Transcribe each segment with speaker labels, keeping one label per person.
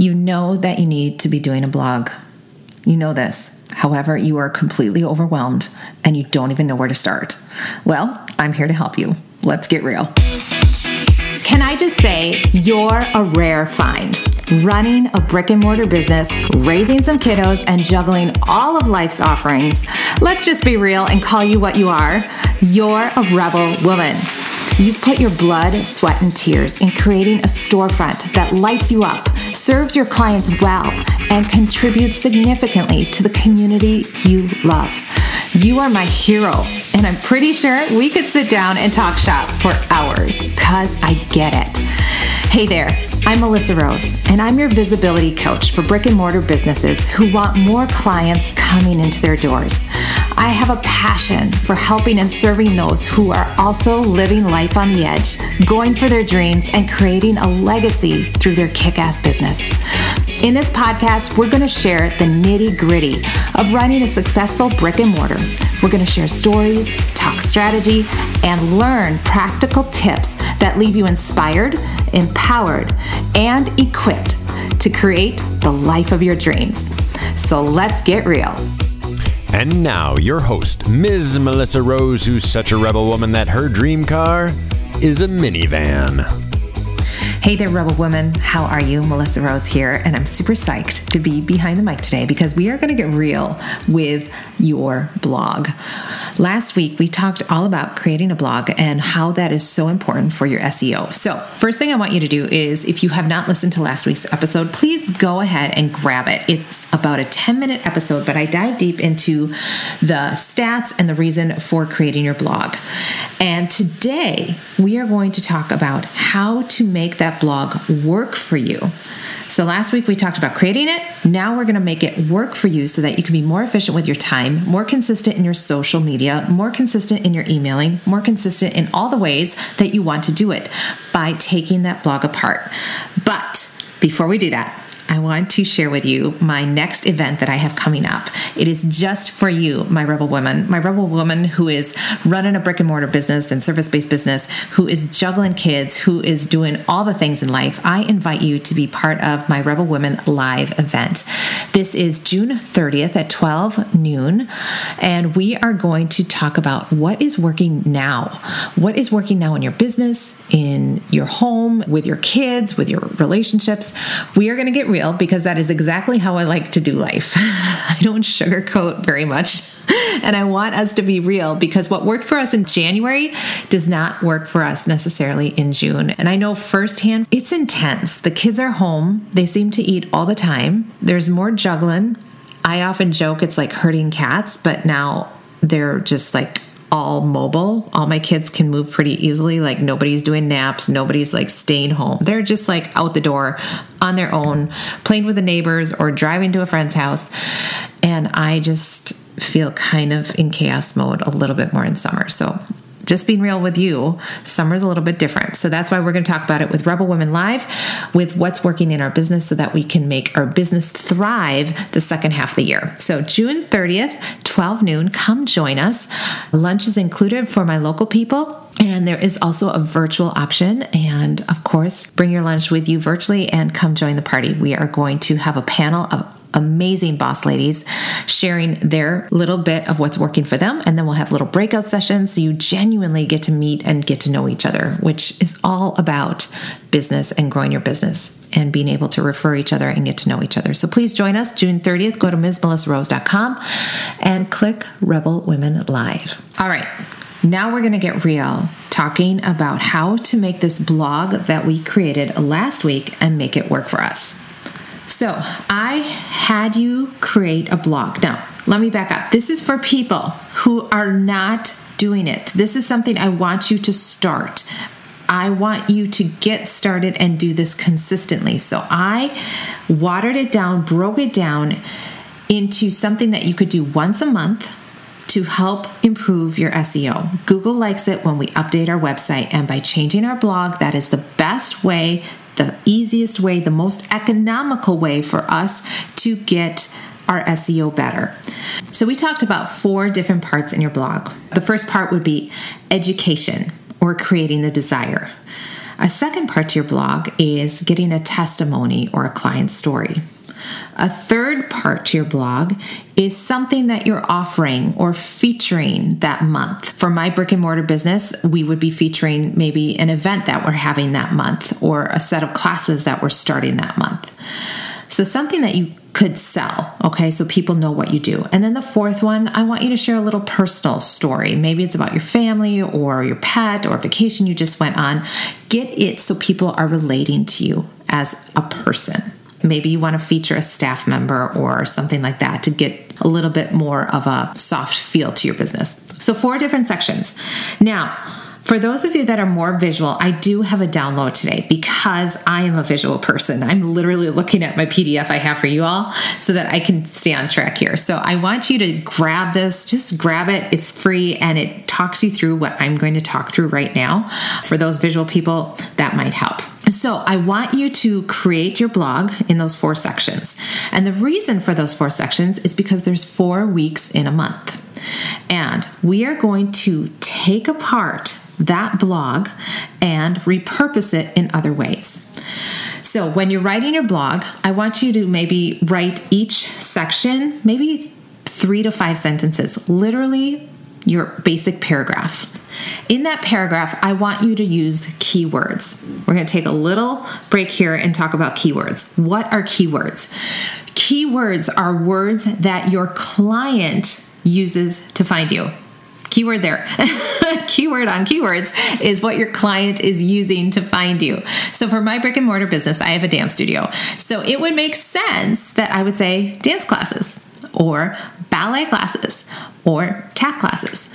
Speaker 1: You know that you need to be doing a blog. You know this. However, you are completely overwhelmed and you don't even know where to start. Well, I'm here to help you. Let's get real.
Speaker 2: Can I just say, you're a rare find. Running a brick and mortar business, raising some kiddos, and juggling all of life's offerings. Let's just be real and call you what you are. You're a rebel woman. You've put your blood, sweat, and tears in creating a storefront that lights you up, serves your clients well, and contributes significantly to the community you love. You are my hero, and I'm pretty sure we could sit down and talk shop for hours because I get it. Hey there, I'm Melissa Rose, and I'm your visibility coach for brick and mortar businesses who want more clients coming into their doors. I have a passion for helping and serving those who are also living life on the edge, going for their dreams, and creating a legacy through their kick ass business. In this podcast, we're going to share the nitty gritty of running a successful brick and mortar. We're going to share stories, talk strategy, and learn practical tips that leave you inspired, empowered, and equipped to create the life of your dreams. So let's get real.
Speaker 3: And now, your host, Ms. Melissa Rose, who's such a rebel woman that her dream car is a minivan.
Speaker 1: Hey there, Rebel Woman. How are you? Melissa Rose here, and I'm super psyched to be behind the mic today because we are going to get real with your blog. Last week, we talked all about creating a blog and how that is so important for your SEO. So, first thing I want you to do is if you have not listened to last week's episode, please go ahead and grab it. It's about a 10 minute episode, but I dive deep into the stats and the reason for creating your blog. And today, we are going to talk about how to make that blog work for you. So last week we talked about creating it. Now we're going to make it work for you so that you can be more efficient with your time, more consistent in your social media, more consistent in your emailing, more consistent in all the ways that you want to do it by taking that blog apart. But before we do that, I want to share with you my next event that I have coming up. It is just for you, my rebel woman, my rebel woman who is running a brick and mortar business and service based business, who is juggling kids, who is doing all the things in life. I invite you to be part of my Rebel Women live event. This is June 30th at 12 noon, and we are going to talk about what is working now. What is working now in your business, in your home, with your kids, with your relationships. We are going to get real real because that is exactly how I like to do life. I don't sugarcoat very much. And I want us to be real because what worked for us in January does not work for us necessarily in June. And I know firsthand it's intense. The kids are home, they seem to eat all the time, there's more juggling. I often joke it's like herding cats, but now they're just like all mobile. All my kids can move pretty easily. Like nobody's doing naps, nobody's like staying home. They're just like out the door on their own, playing with the neighbors or driving to a friend's house. And I just feel kind of in chaos mode a little bit more in summer. So just being real with you, summer's a little bit different. So that's why we're going to talk about it with Rebel Women Live, with what's working in our business so that we can make our business thrive the second half of the year. So June 30th, 12 noon, come join us. Lunch is included for my local people. And there is also a virtual option. And of course, bring your lunch with you virtually and come join the party. We are going to have a panel of amazing boss ladies sharing their little bit of what's working for them. And then we'll have little breakout sessions so you genuinely get to meet and get to know each other, which is all about business and growing your business and being able to refer each other and get to know each other. So please join us June 30th. Go to MsMelissaRose.com and click Rebel Women Live. All right. Now we're going to get real talking about how to make this blog that we created last week and make it work for us. So I had you create a blog. Now, let me back up. This is for people who are not doing it. This is something I want you to start. I want you to get started and do this consistently. So I watered it down, broke it down into something that you could do once a month to help improve your SEO. Google likes it when we update our website, and by changing our blog, that is the best way the easiest way, the most economical way for us to get our SEO better. So, we talked about four different parts in your blog. The first part would be education or creating the desire. A second part to your blog is getting a testimony or a client story. A third part to your blog is something that you're offering or featuring that month. For my brick and mortar business, we would be featuring maybe an event that we're having that month or a set of classes that we're starting that month. So, something that you could sell, okay, so people know what you do. And then the fourth one, I want you to share a little personal story. Maybe it's about your family or your pet or vacation you just went on. Get it so people are relating to you as a person. Maybe you want to feature a staff member or something like that to get a little bit more of a soft feel to your business. So, four different sections. Now, for those of you that are more visual, I do have a download today because I am a visual person. I'm literally looking at my PDF I have for you all so that I can stay on track here. So I want you to grab this, just grab it. It's free and it talks you through what I'm going to talk through right now. For those visual people, that might help. So, I want you to create your blog in those four sections. And the reason for those four sections is because there's four weeks in a month. And we are going to take apart that blog and repurpose it in other ways. So, when you're writing your blog, I want you to maybe write each section, maybe three to five sentences, literally your basic paragraph. In that paragraph, I want you to use keywords. We're going to take a little break here and talk about keywords. What are keywords? Keywords are words that your client uses to find you keyword there. keyword on keywords is what your client is using to find you. So for my brick and mortar business, I have a dance studio. So it would make sense that I would say dance classes or ballet classes or tap classes.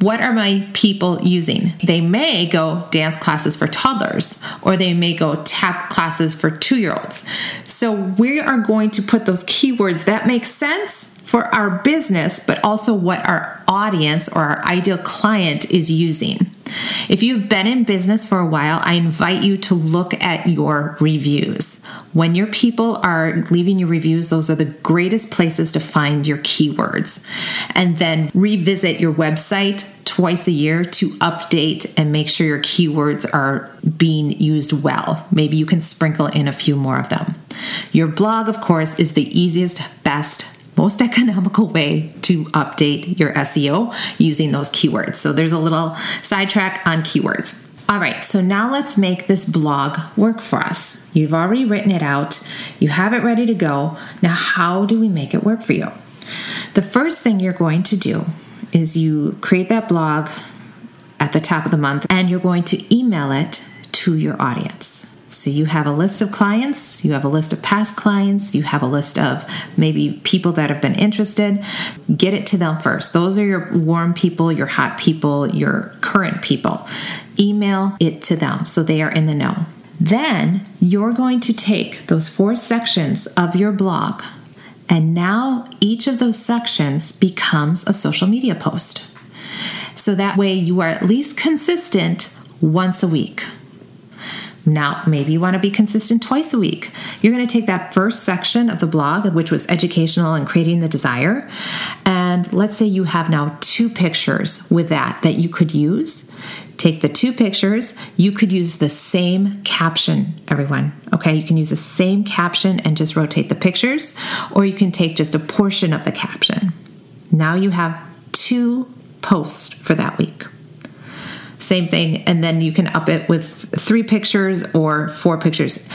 Speaker 1: What are my people using? They may go dance classes for toddlers or they may go tap classes for two year olds. So we are going to put those keywords that make sense for our business, but also what our audience or our ideal client is using. If you've been in business for a while, I invite you to look at your reviews. When your people are leaving you reviews, those are the greatest places to find your keywords. And then revisit your website twice a year to update and make sure your keywords are being used well. Maybe you can sprinkle in a few more of them. Your blog, of course, is the easiest, best, most economical way to update your SEO using those keywords. So there's a little sidetrack on keywords. All right, so now let's make this blog work for us. You've already written it out, you have it ready to go. Now, how do we make it work for you? The first thing you're going to do is you create that blog at the top of the month and you're going to email it to your audience. So you have a list of clients, you have a list of past clients, you have a list of maybe people that have been interested. Get it to them first. Those are your warm people, your hot people, your current people. Email it to them so they are in the know. Then you're going to take those four sections of your blog, and now each of those sections becomes a social media post. So that way you are at least consistent once a week. Now, maybe you want to be consistent twice a week. You're going to take that first section of the blog, which was educational and creating the desire, and let's say you have now two pictures with that that you could use. Take the two pictures, you could use the same caption, everyone. Okay, you can use the same caption and just rotate the pictures, or you can take just a portion of the caption. Now you have two posts for that week same thing. And then you can up it with three pictures or four pictures.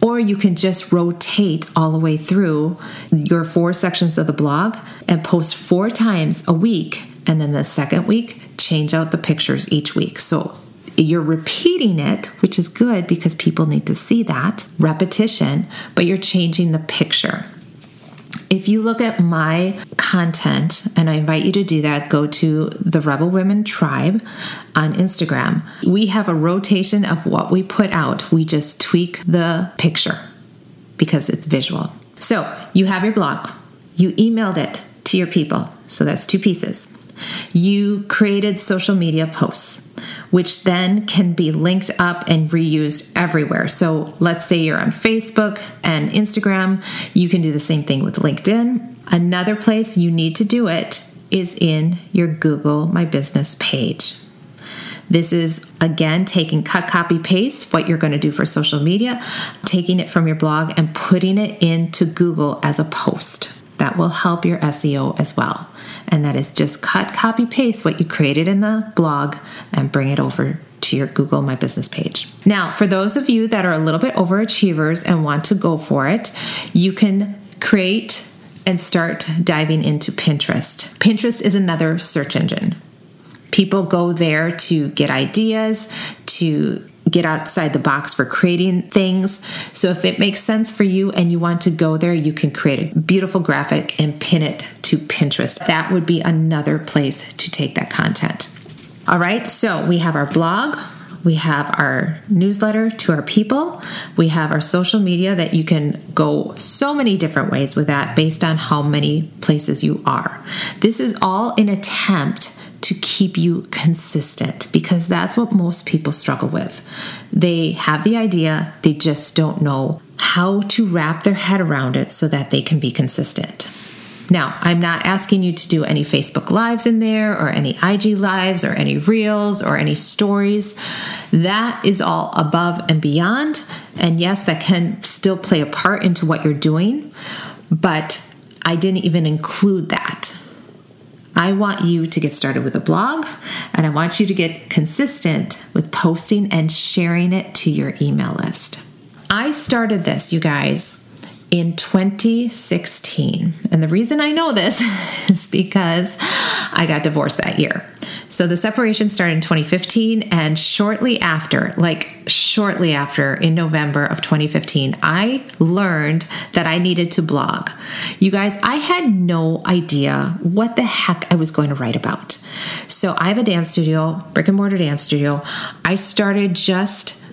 Speaker 1: Or you can just rotate all the way through your four sections of the blog and post four times a week. And then the second week, change out the pictures each week. So you're repeating it, which is good because people need to see that repetition, but you're changing the picture. If you look at my content, and I invite you to do that, go to the Rebel Women Tribe on Instagram. We have a rotation of what we put out. We just tweak the picture because it's visual. So you have your blog, you emailed it to your people. So that's two pieces. You created social media posts, which then can be linked up and reused everywhere. So let's say you're on Facebook and Instagram, you can do the same thing with LinkedIn. Another place you need to do it is in your Google My Business page. This is again taking cut, copy, paste what you're going to do for social media, taking it from your blog and putting it into Google as a post. That will help your SEO as well. And that is just cut, copy, paste what you created in the blog and bring it over to your Google My Business page. Now, for those of you that are a little bit overachievers and want to go for it, you can create and start diving into Pinterest. Pinterest is another search engine. People go there to get ideas, to get outside the box for creating things. So if it makes sense for you and you want to go there, you can create a beautiful graphic and pin it to Pinterest. That would be another place to take that content. All right, so we have our blog, we have our newsletter to our people, we have our social media that you can go so many different ways with that based on how many places you are. This is all an attempt to keep you consistent because that's what most people struggle with. They have the idea, they just don't know how to wrap their head around it so that they can be consistent. Now, I'm not asking you to do any Facebook Lives in there or any IG Lives or any Reels or any stories. That is all above and beyond. And yes, that can still play a part into what you're doing, but I didn't even include that. I want you to get started with a blog and I want you to get consistent with posting and sharing it to your email list. I started this, you guys, in 2016. And the reason I know this is because I got divorced that year. So the separation started in 2015, and shortly after, like shortly after in November of 2015, I learned that I needed to blog. You guys, I had no idea what the heck I was going to write about. So I have a dance studio, brick and mortar dance studio. I started just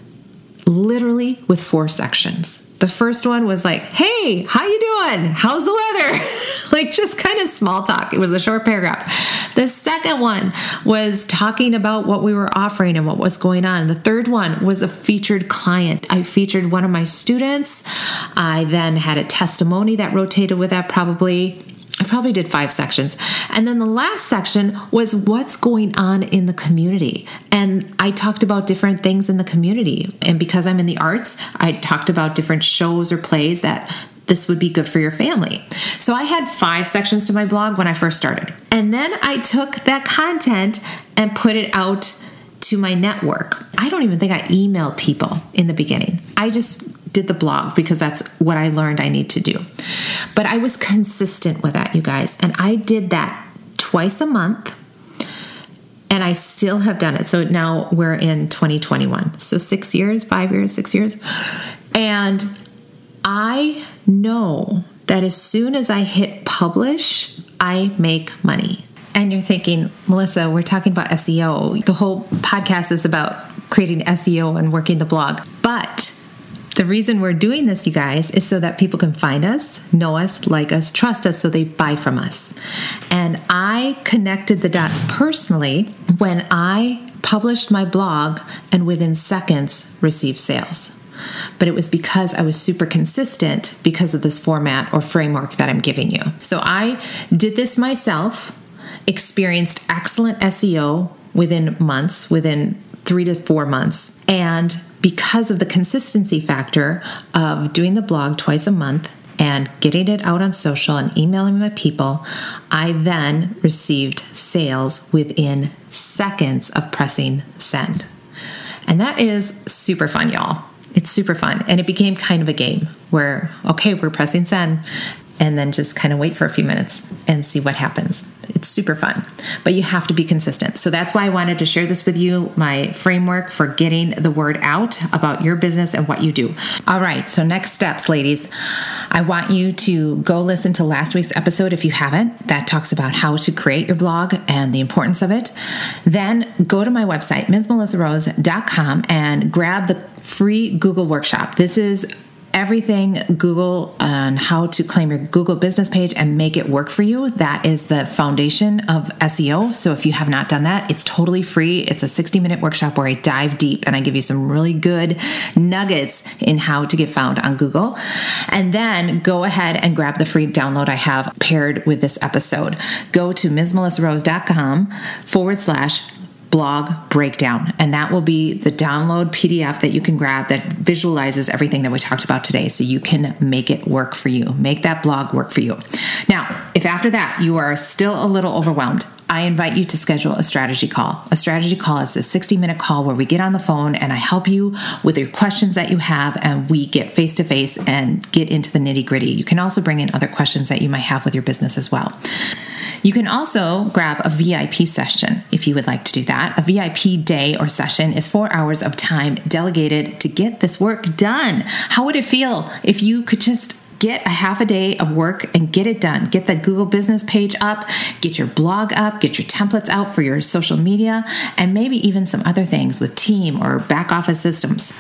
Speaker 1: literally with four sections. The first one was like, "Hey, how you doing? How's the weather?" like just kind of small talk. It was a short paragraph. The second one was talking about what we were offering and what was going on. The third one was a featured client. I featured one of my students. I then had a testimony that rotated with that probably I probably did five sections. And then the last section was what's going on in the community. And I talked about different things in the community. And because I'm in the arts, I talked about different shows or plays that this would be good for your family. So I had five sections to my blog when I first started. And then I took that content and put it out to my network. I don't even think I emailed people in the beginning. I just did the blog because that's what I learned I need to do. But I was consistent with that, you guys. And I did that twice a month. And I still have done it. So now we're in 2021. So six years, five years, six years. And I know that as soon as I hit publish, I make money. And you're thinking, Melissa, we're talking about SEO. The whole podcast is about creating SEO and working the blog. But the reason we're doing this, you guys, is so that people can find us, know us, like us, trust us, so they buy from us. And I connected the dots personally when I published my blog and within seconds received sales. But it was because I was super consistent because of this format or framework that I'm giving you. So I did this myself, experienced excellent SEO within months, within three to four months. And because of the consistency factor of doing the blog twice a month and getting it out on social and emailing my people, I then received sales within seconds of pressing send. And that is super fun, y'all. It's super fun. And it became kind of a game where, okay, we're pressing send and then just kind of wait for a few minutes and see what happens. It's super fun, but you have to be consistent. So that's why I wanted to share this with you my framework for getting the word out about your business and what you do. All right, so next steps, ladies. I want you to go listen to last week's episode if you haven't. That talks about how to create your blog and the importance of it. Then go to my website, MsMelissaRose.com, and grab the free Google workshop. This is everything Google on how to claim your Google business page and make it work for you. That is the foundation of SEO. So if you have not done that, it's totally free. It's a 60 minute workshop where I dive deep and I give you some really good nuggets in how to get found on Google. And then go ahead and grab the free download I have paired with this episode. Go to MsMelissaRose.com forward slash blog breakdown. And that will be the download PDF that you can grab that visualizes everything that we talked about today so you can make it work for you. Make that blog work for you. Now, if after that you are still a little overwhelmed, I invite you to schedule a strategy call. A strategy call is a 60 minute call where we get on the phone and I help you with your questions that you have and we get face to face and get into the nitty gritty. You can also bring in other questions that you might have with your business as well. You can also grab a VIP session if you would like to do that. A VIP day or session is four hours of time delegated to get this work done. How would it feel if you could just get a half a day of work and get it done. Get that Google business page up, get your blog up, get your templates out for your social media, and maybe even some other things with team or back office systems.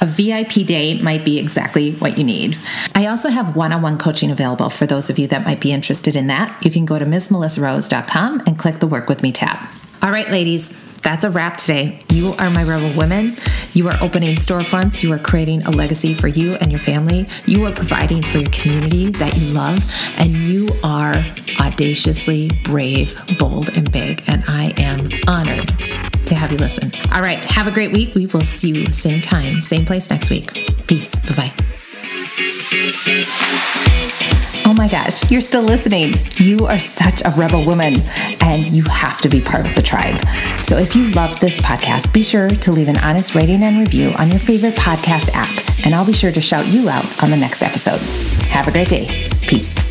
Speaker 1: A VIP day might be exactly what you need. I also have one on one coaching available for those of you that might be interested in that. You can go to MsMelissaRose.com and click the Work With Me tab. All right, ladies, that's a wrap today. You are my rebel women. You are opening storefronts. You are creating a legacy for you and your family. You are providing for your community that you love. And you are audaciously brave, bold, and big. And I am honored have you listen. All right. Have a great week. We will see you same time, same place next week. Peace. Bye bye.
Speaker 2: Oh my gosh, you're still listening. You are such a rebel woman and you have to be part of the tribe. So if you love this podcast, be sure to leave an honest rating and review on your favorite podcast app, and I'll be sure to shout you out on the next episode. Have a great day. Peace.